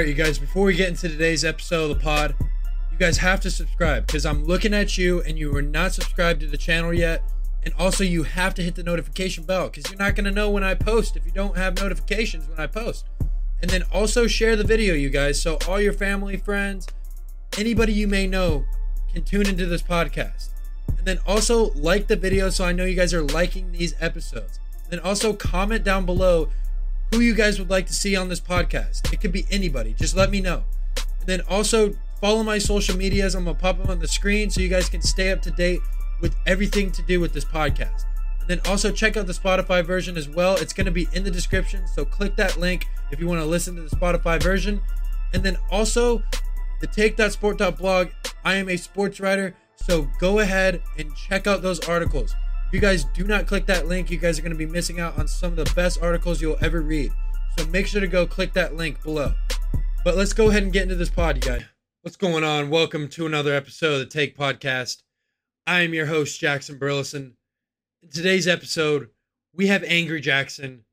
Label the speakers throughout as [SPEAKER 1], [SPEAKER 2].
[SPEAKER 1] All right, you guys, before we get into today's episode of the pod, you guys have to subscribe because I'm looking at you and you are not subscribed to the channel yet. And also, you have to hit the notification bell because you're not going to know when I post if you don't have notifications when I post. And then also share the video, you guys, so all your family, friends, anybody you may know can tune into this podcast. And then also like the video so I know you guys are liking these episodes. And then also comment down below who you guys would like to see on this podcast. It could be anybody. Just let me know. And then also follow my social medias. I'm gonna pop them on the screen so you guys can stay up to date with everything to do with this podcast. And then also check out the Spotify version as well. It's gonna be in the description. So click that link if you want to listen to the Spotify version. And then also the take.sport.blog. I am a sports writer, so go ahead and check out those articles. If you guys do not click that link, you guys are going to be missing out on some of the best articles you'll ever read. So make sure to go click that link below. But let's go ahead and get into this pod, you guys. What's going on? Welcome to another episode of the Take Podcast. I am your host, Jackson Burleson. In today's episode, we have Angry Jackson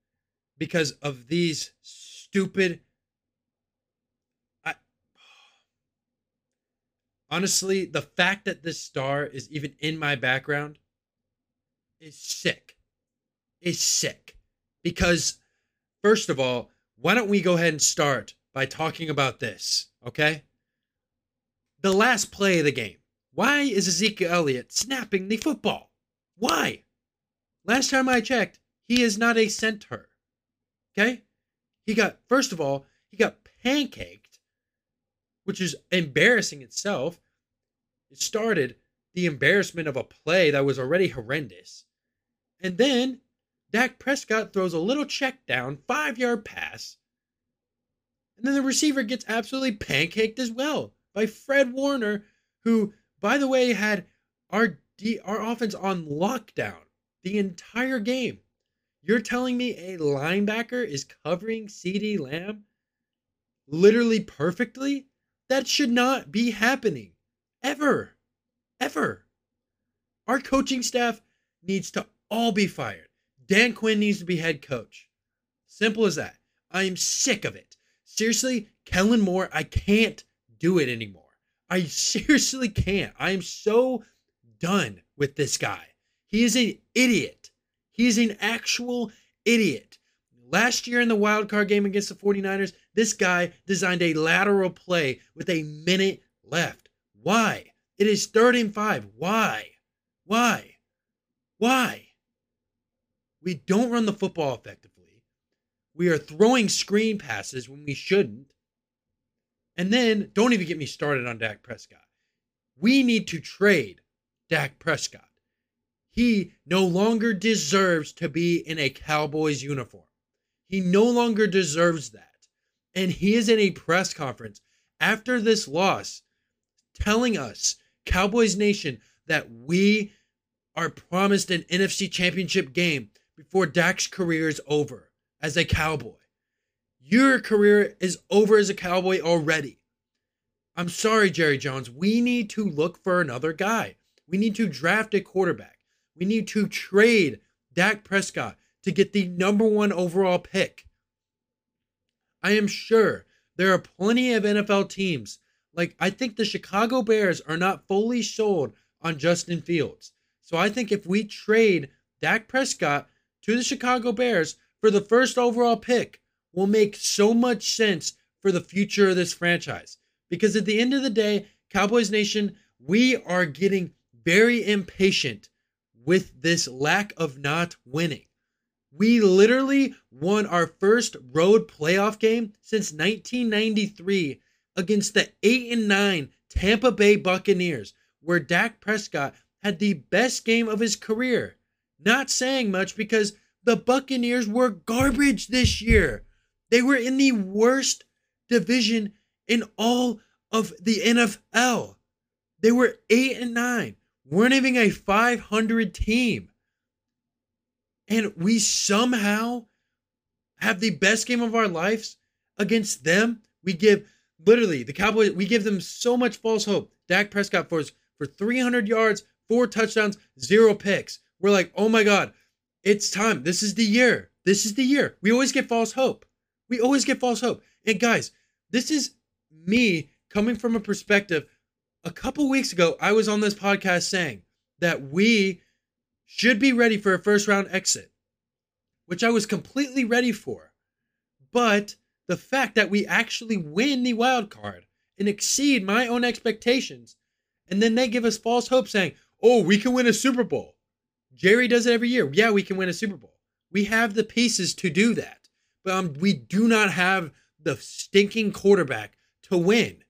[SPEAKER 1] because of these stupid. I, honestly, the fact that this star is even in my background is sick. Is sick. Because, first of all, why don't we go ahead and start by talking about this, okay? The last play of the game. Why is Ezekiel Elliott snapping the football? Why? Last time I checked, he is not a center. Okay? He got, first of all, he got pancaked, which is embarrassing itself. It started the embarrassment of a play that was already horrendous. And then Dak Prescott throws a little check down, five yard pass. And then the receiver gets absolutely pancaked as well by Fred Warner, who, by the way, had our, D, our offense on lockdown the entire game. You're telling me a linebacker is covering CeeDee Lamb literally perfectly? That should not be happening. Ever. Ever. Our coaching staff needs to all be fired. Dan Quinn needs to be head coach. Simple as that. I am sick of it. Seriously, Kellen Moore, I can't do it anymore. I seriously can't. I am so done with this guy. He is an idiot. He is an actual idiot. Last year in the wild card game against the 49ers, this guy designed a lateral play with a minute left. Why? It is third and five. Why? Why? Why? We don't run the football effectively. We are throwing screen passes when we shouldn't. And then don't even get me started on Dak Prescott. We need to trade Dak Prescott. He no longer deserves to be in a Cowboys uniform. He no longer deserves that. And he is in a press conference after this loss telling us, Cowboys Nation, that we are promised an NFC championship game before Dak's career is over as a Cowboy. Your career is over as a Cowboy already. I'm sorry, Jerry Jones. We need to look for another guy. We need to draft a quarterback. We need to trade Dak Prescott to get the number one overall pick. I am sure there are plenty of NFL teams, like I think the Chicago Bears are not fully sold on Justin Fields. So I think if we trade Dak Prescott to the Chicago Bears for the first overall pick, will make so much sense for the future of this franchise. Because at the end of the day, Cowboys Nation, we are getting very impatient with this lack of not winning. We literally won our first road playoff game since 1993 against the 8 and 9 Tampa Bay Buccaneers, where Dak Prescott had the best game of his career. Not saying much because the Buccaneers were garbage this year. They were in the worst division in all of the NFL. They were 8 and 9, weren't even a 500 team. And we somehow have the best game of our lives against them. We give literally the Cowboys, we give them so much false hope. Dak Prescott for for 300 yards, four touchdowns, zero picks. We're like, oh my God, it's time. This is the year. This is the year. We always get false hope. We always get false hope. And guys, This is me coming from a perspective. A couple weeks ago, I was on this podcast saying that we should be ready for a first round exit, which I was completely ready for. But the fact that we actually win the wild card and exceed my own expectations, and then they give us false hope saying, oh, we can win a Super Bowl. Jerry does it every year. Yeah, we can win a Super Bowl. We have the pieces to do that. But um, we do not have the stinking quarterback to win.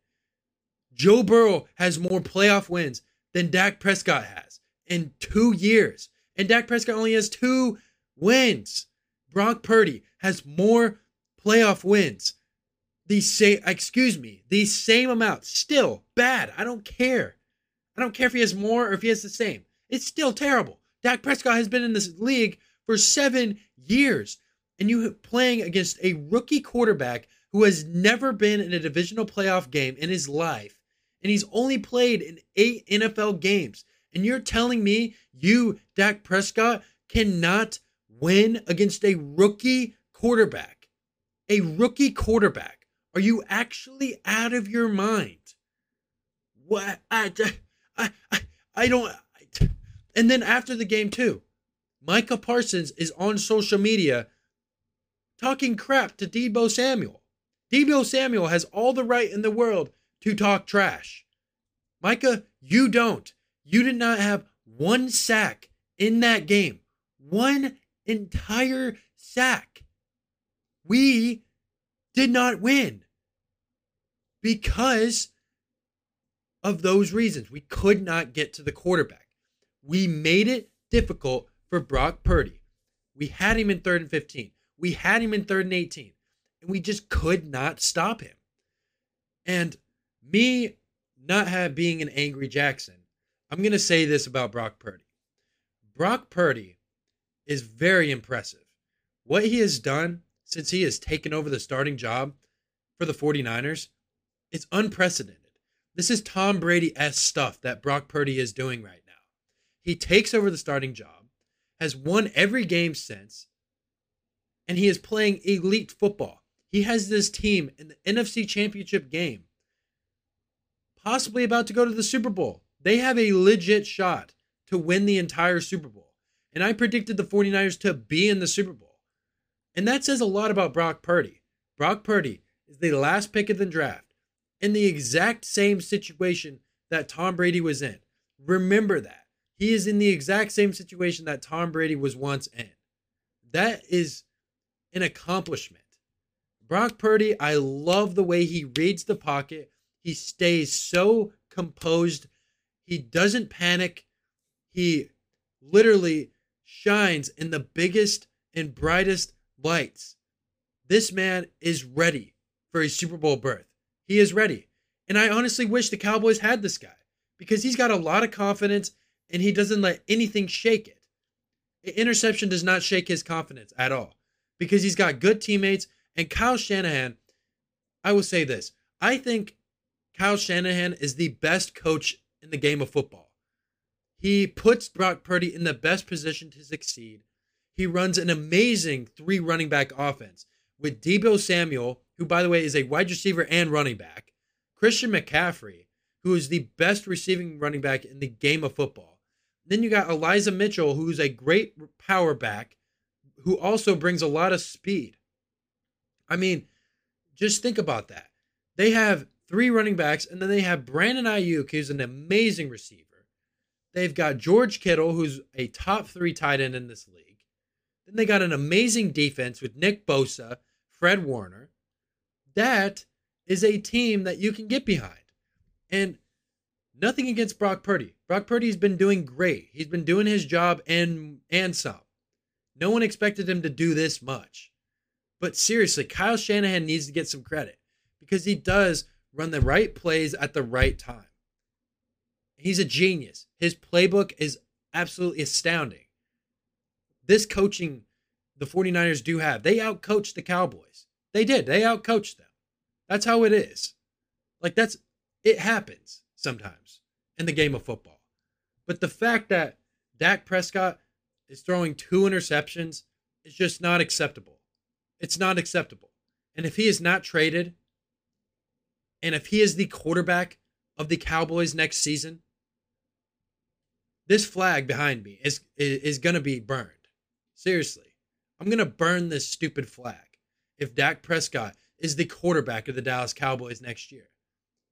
[SPEAKER 1] Joe Burrow has more playoff wins than Dak Prescott has in two years. And Dak Prescott only has two wins. Brock Purdy has more playoff wins. The same, excuse me, the same amount. Still bad. I don't care. I don't care if he has more or if he has the same. It's still terrible. Dak Prescott has been in this league for seven years, and you playing against a rookie quarterback who has never been in a divisional playoff game in his life, and he's only played in eight NFL games. And you're telling me you, Dak Prescott, cannot win against a rookie quarterback? A rookie quarterback. Are you actually out of your mind? What? I, I, I, I don't. I, and then after the game, too, Micah Parsons is on social media talking crap to Deebo Samuel. Deebo Samuel has all the right in the world to talk trash. Micah, you don't. You did not have one sack in that game. One entire sack. We did not win because of those reasons. We could not get to the quarterback. We made it difficult for Brock Purdy. We had him in third and 15. We had him in third and 18. And we just could not stop him. And me not have being an angry Jackson, I'm going to say this about Brock Purdy. Brock Purdy is very impressive. What he has done since he has taken over the starting job for the 49ers it's unprecedented. This is Tom Brady s stuff that Brock Purdy is doing right now. He takes over the starting job, has won every game since, and he is playing elite football. He has this team in the NFC Championship game, possibly about to go to the Super Bowl. They have a legit shot to win the entire Super Bowl. And I predicted the 49ers to be in the Super Bowl. And that says a lot about Brock Purdy. Brock Purdy is the last pick of the draft in the exact same situation that Tom Brady was in. Remember that. He is in the exact same situation that Tom Brady was once in. That is an accomplishment. Brock Purdy, I love the way he reads the pocket. He stays so composed. He doesn't panic. He literally shines in the biggest and brightest lights. This man is ready for a Super Bowl berth. He is ready. And I honestly wish the Cowboys had this guy because he's got a lot of confidence and he doesn't let anything shake it. An interception does not shake his confidence at all because he's got good teammates. And Kyle Shanahan, I will say this I think Kyle Shanahan is the best coach in the game of football. He puts Brock Purdy in the best position to succeed. He runs an amazing three running back offense with Deebo Samuel, who, by the way, is a wide receiver and running back, Christian McCaffrey, who is the best receiving running back in the game of football. Then you got Elijah Mitchell, who's a great power back, who also brings a lot of speed. I mean, just think about that. They have three running backs, and then they have Brandon Aiyuk, who's an amazing receiver. They've got George Kittle, who's a top three tight end in this league. Then they got an amazing defense with Nick Bosa, Fred Warner. That is a team that you can get behind. And nothing against Brock Purdy. Brock Purdy's been doing great. He's been doing his job and and some. No one expected him to do this much. But seriously, Kyle Shanahan needs to get some credit because he does run the right plays at the right time. He's a genius. His playbook is absolutely astounding. This coaching the 49ers do have. They outcoached the Cowboys. They did. They outcoached them. That's how it is. Like that's it happens sometimes in the game of football. But the fact that Dak Prescott is throwing two interceptions is just not acceptable. It's not acceptable. And if he is not traded, And if he is the quarterback of the Cowboys next season, this flag behind me is is, is going to be burned. Seriously. I'm going to burn this stupid flag if Dak Prescott is the quarterback of the Dallas Cowboys next year.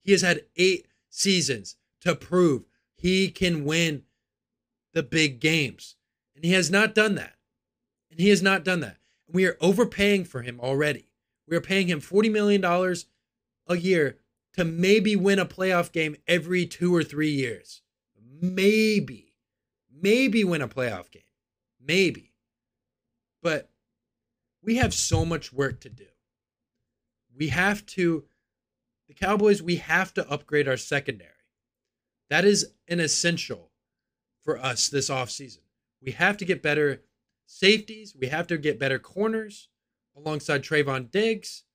[SPEAKER 1] He has had 8 seasons to prove he can win the big games. And he has not done that. And he has not done that. We are overpaying for him already. We are paying him $40 million a year to maybe win a playoff game every two or three years. Maybe. Maybe win a playoff game. Maybe. But we have so much work to do. We have to, the Cowboys, we have to upgrade our secondary. That is an essential for us this offseason. We have to get better safeties. We have to get better corners alongside Trevon Diggs.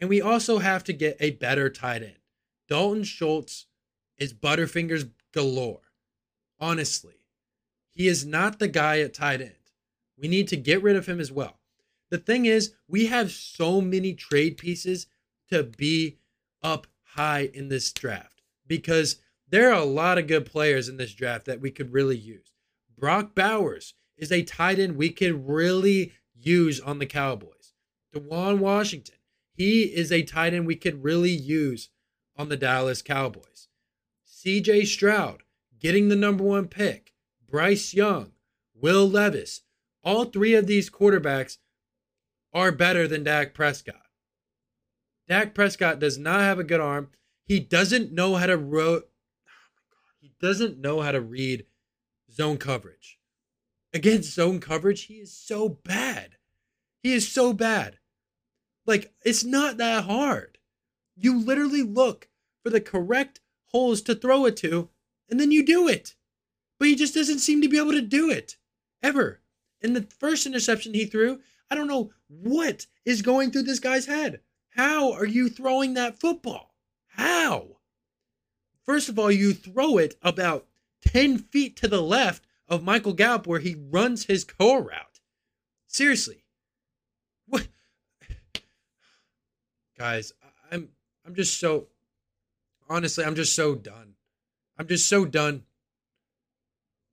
[SPEAKER 1] And we also have to get a better tight end. Dalton Schultz is Butterfingers galore. Honestly, he is not the guy at tight end. We need to get rid of him as well. The thing is, we have so many trade pieces to be up high in this draft because there are a lot of good players in this draft that we could really use. Brock Bowers is a tight end we could really use on the Cowboys. Darnell Washington, he is a tight end we could really use on the Dallas Cowboys. CJ Stroud, getting the number one pick. Bryce Young, Will Levis, all three of these quarterbacks are better than Dak Prescott. Dak Prescott does not have a good arm. He doesn't know how to ro- oh he doesn't know how to read zone coverage. Against zone coverage, he is so bad. He is so bad. Like, it's not that hard. You literally look for the correct holes to throw it to, and then you do it. But he just doesn't seem to be able to do it ever. In the first interception he threw, I don't know what is going through this guy's head. How are you throwing that football? How? First of all, you throw it about 10 feet to the left of Michael Gallup where he runs his core route. Seriously. What guys, I'm I'm just so honestly, I'm just so done. I'm just so done.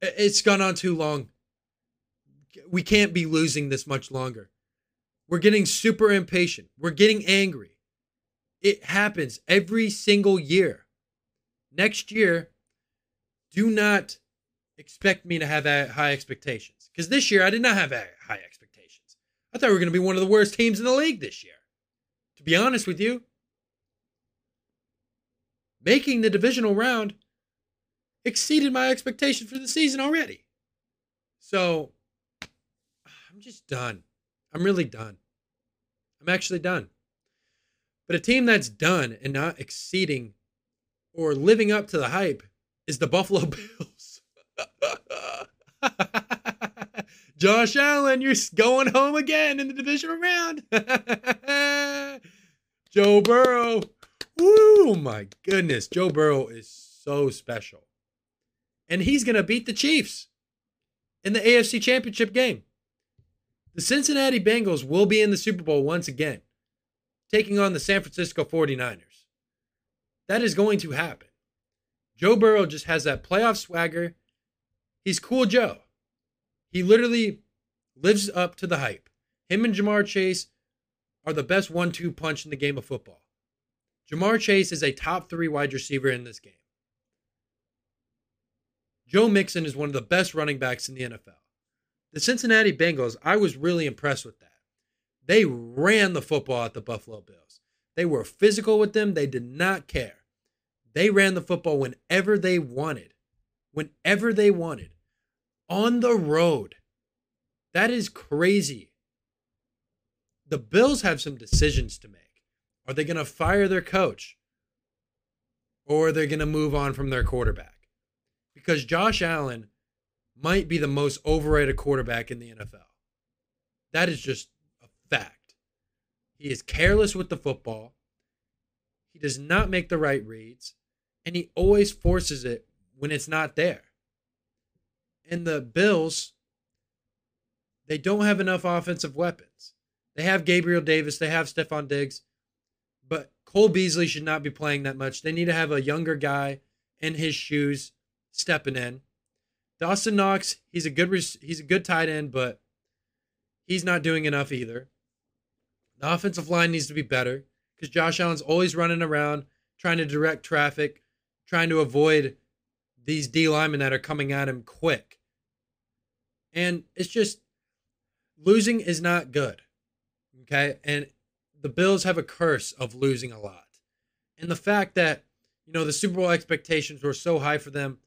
[SPEAKER 1] It's gone on too long. We can't be losing this much longer. We're getting super impatient. We're getting angry. It happens every single year next year, do not expect me to have high expectations. Because this year, I did not have high expectations. I thought we were going to be one of the worst teams in the league this year. To be honest with you, making the divisional round exceeded my expectation for the season already. So I'm just done. I'm really done. I'm actually done. But a team that's done and not exceeding or living up to the hype is the Buffalo Bills. Josh Allen, you're going home again in the divisional round. Joe Burrow. Woo, my goodness. Joe Burrow is so special. And he's going to beat the Chiefs in the AFC Championship game. The Cincinnati Bengals will be in the Super Bowl once again, taking on the San Francisco 49ers. That is going to happen. Joe Burrow just has that playoff swagger. He's cool Joe. He literally lives up to the hype. Him and Ja'Marr Chase are the best one two punch in the game of football. Ja'Marr Chase is a top three wide receiver in this game. Joe Mixon is one of the best running backs in the NFL. The Cincinnati Bengals, I was really impressed with that. They ran the football at the Buffalo Bills. They were physical with them. They did not care. They ran the football whenever they wanted, whenever they wanted, on the road. That is crazy. The Bills have some decisions to make. Are they going to fire their coach? Or are they going to move on from their quarterback? Because Josh Allen might be the most overrated quarterback in the NFL. That is just a fact. He is careless with the football. He does not make the right reads, and he always forces it when it's not there. And the Bills, they don't have enough offensive weapons. They have Gabriel Davis, they have Stefon Diggs, but Cole Beasley should not be playing that much. They need to have a younger guy in his shoes stepping in. Dawson Knox, he's a good he's a good tight end, but he's not doing enough either. The offensive line needs to be better because Josh Allen's always running around trying to direct traffic, trying to avoid these D linemen that are coming at him quick. And it's just losing is not good. Okay. And the Bills have a curse of losing a lot. And the fact that, you know, the Super Bowl expectations were so high for them,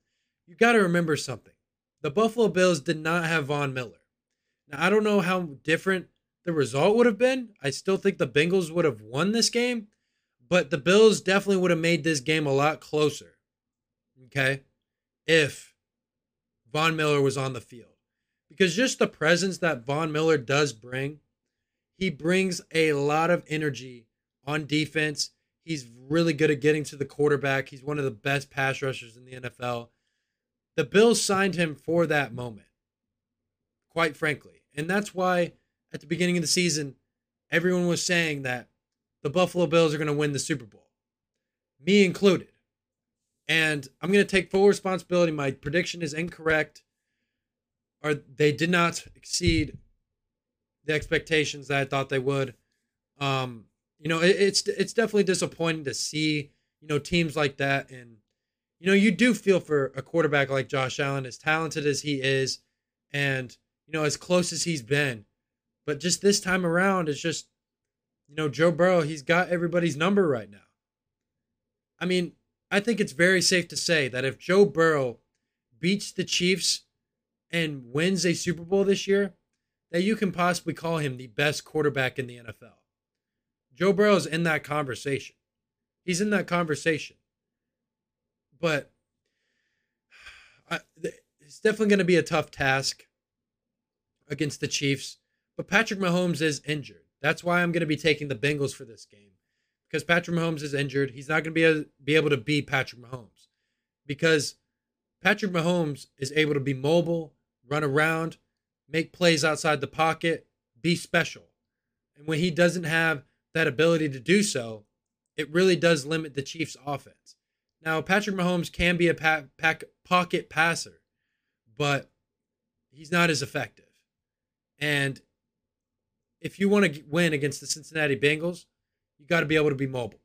[SPEAKER 1] you got to remember something. The Buffalo Bills did not have Von Miller. Now, I don't know how different the result would have been. I still think the Bengals would have won this game, but the Bills definitely would have made this game a lot closer. Okay? If Von Miller was on the field. Because just the presence that Von Miller does bring, he brings a lot of energy on defense. He's really good at getting to the quarterback. He's one of the best pass rushers in the NFL. The Bills signed him for that moment, quite frankly. And that's why at the beginning of the season, everyone was saying that the Buffalo Bills are going to win the Super Bowl, me included. And I'm going to take full responsibility. My prediction is incorrect. Or they did not exceed the expectations that I thought they would. Um, you know, it, it's it's definitely disappointing to see you know teams like that, and you know you do feel for a quarterback like Josh Allen, as talented as he is, and you know as close as he's been, but just this time around, it's just you know Joe Burrow, he's got everybody's number right now. I mean, I think it's very safe to say that if Joe Burrow beats the Chiefs and wins a Super Bowl this year, that you can possibly call him the best quarterback in the NFL. Joe Burrow's in that conversation. He's in that conversation. But I, it's definitely going to be a tough task against the Chiefs. But Patrick Mahomes is injured. That's why I'm going to be taking the Bengals for this game because Patrick Mahomes is injured. He's not going to be able, be able to beat Patrick Mahomes because Patrick Mahomes is able to be mobile, run around, make plays outside the pocket, be special. And when he doesn't have that ability to do so, it really does limit the Chiefs' offense. Now, Patrick Mahomes can be a pa- pocket passer, but he's not as effective. And if you want to win against the Cincinnati Bengals, you got to be able to be mobile.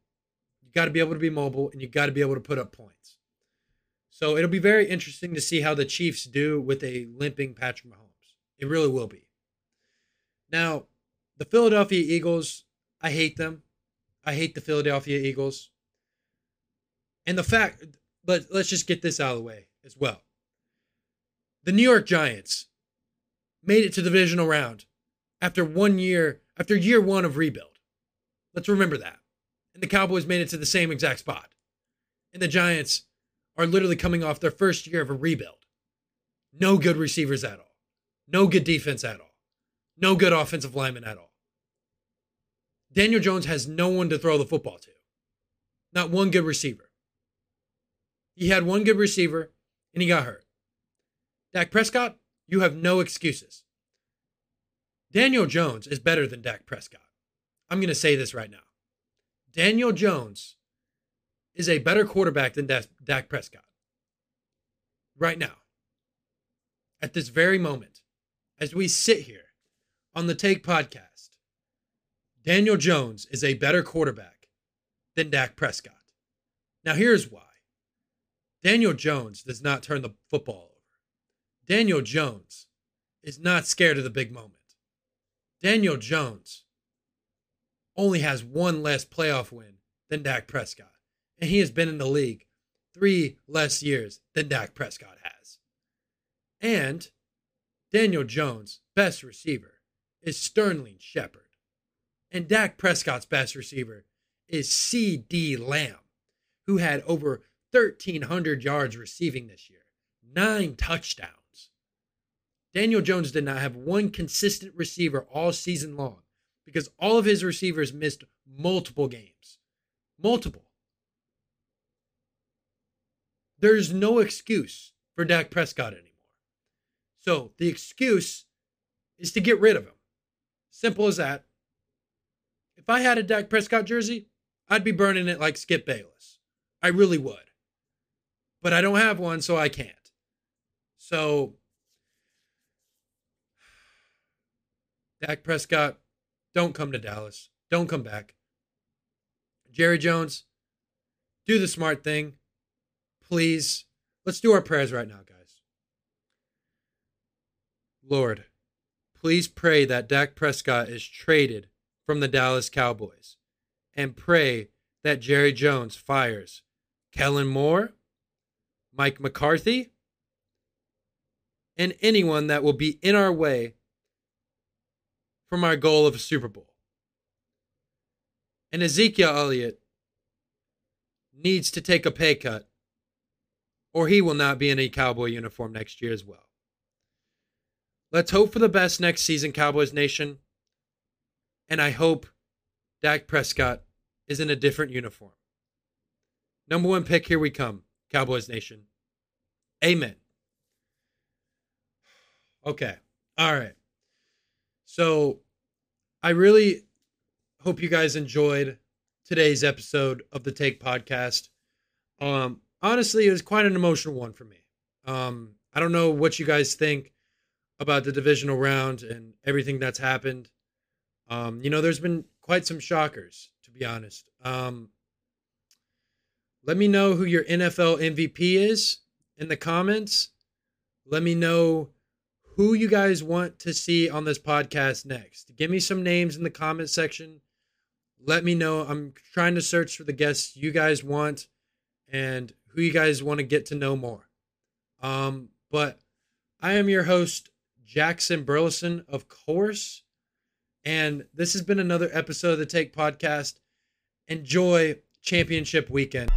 [SPEAKER 1] You got to be able to be mobile and you got to be able to put up points. So it'll be very interesting to see how the Chiefs do with a limping Patrick Mahomes. It really will be. Now, the Philadelphia Eagles, I hate them. I hate the Philadelphia Eagles. And the fact, but let's just get this out of the way as well. The New York Giants made it to the divisional round after one year, after year one of rebuild. Let's remember that. And the Cowboys made it to the same exact spot. And the Giants are literally coming off their first year of a rebuild. No good receivers at all. No good defense at all. No good offensive lineman at all. Daniel Jones has no one to throw the football to. Not one good receiver. He had one good receiver and he got hurt. Dak Prescott, you have no excuses. Daniel Jones is better than Dak Prescott. I'm going to say this right now. Daniel Jones is a better quarterback than Dak Prescott. Right now. At this very moment. As we sit here on the Take podcast, Daniel Jones is a better quarterback than Dak Prescott. Now, here's why Daniel Jones does not turn the football over. Daniel Jones is not scared of the big moment. Daniel Jones only has one less playoff win than Dak Prescott. And he has been in the league three less years than Dak Prescott has. And Daniel Jones' best receiver is Sterling Shepard. And Dak Prescott's best receiver is CeeDee Lamb, who had over 1,300 yards receiving this year, nine touchdowns. Daniel Jones did not have one consistent receiver all season long because all of his receivers missed multiple games. Multiple. There's no excuse for Dak Prescott anymore. So the excuse is to get rid of him. Simple as that. If I had a Dak Prescott jersey, I'd be burning it like Skip Bayless. I really would. But I don't have one, so I can't. So, Dak Prescott, don't come to Dallas. Don't come back. Jerry Jones, do the smart thing. Please. Let's do our prayers right now, guys. Lord, please pray that Dak Prescott is traded from the Dallas Cowboys and pray that Jerry Jones fires Kellen Moore, Mike McCarthy, and anyone that will be in our way from our goal of a Super Bowl. And Ezekiel Elliott needs to take a pay cut, or he will not be in a Cowboy uniform next year as well. Let's hope for the best next season, Cowboys Nation. And I hope Dak Prescott is in a different uniform. Number one pick, here we come, Cowboys Nation. Amen. Okay. All right. So I really hope you guys enjoyed today's episode of the Take Podcast. Um, honestly, it was quite an emotional one for me. Um, I don't know what you guys think about the divisional round and everything that's happened. Um, you know, there's been quite some shockers, to be honest. Um, let me know who your NFL MVP is in the comments. Let me know who you guys want to see on this podcast next. Give me some names in the comment section. Let me know. I'm trying to search for the guests you guys want and who you guys want to get to know more. Um, but I am your host, Jackson Burleson, of course. And this has been another episode of the Take Podcast. Enjoy championship weekend.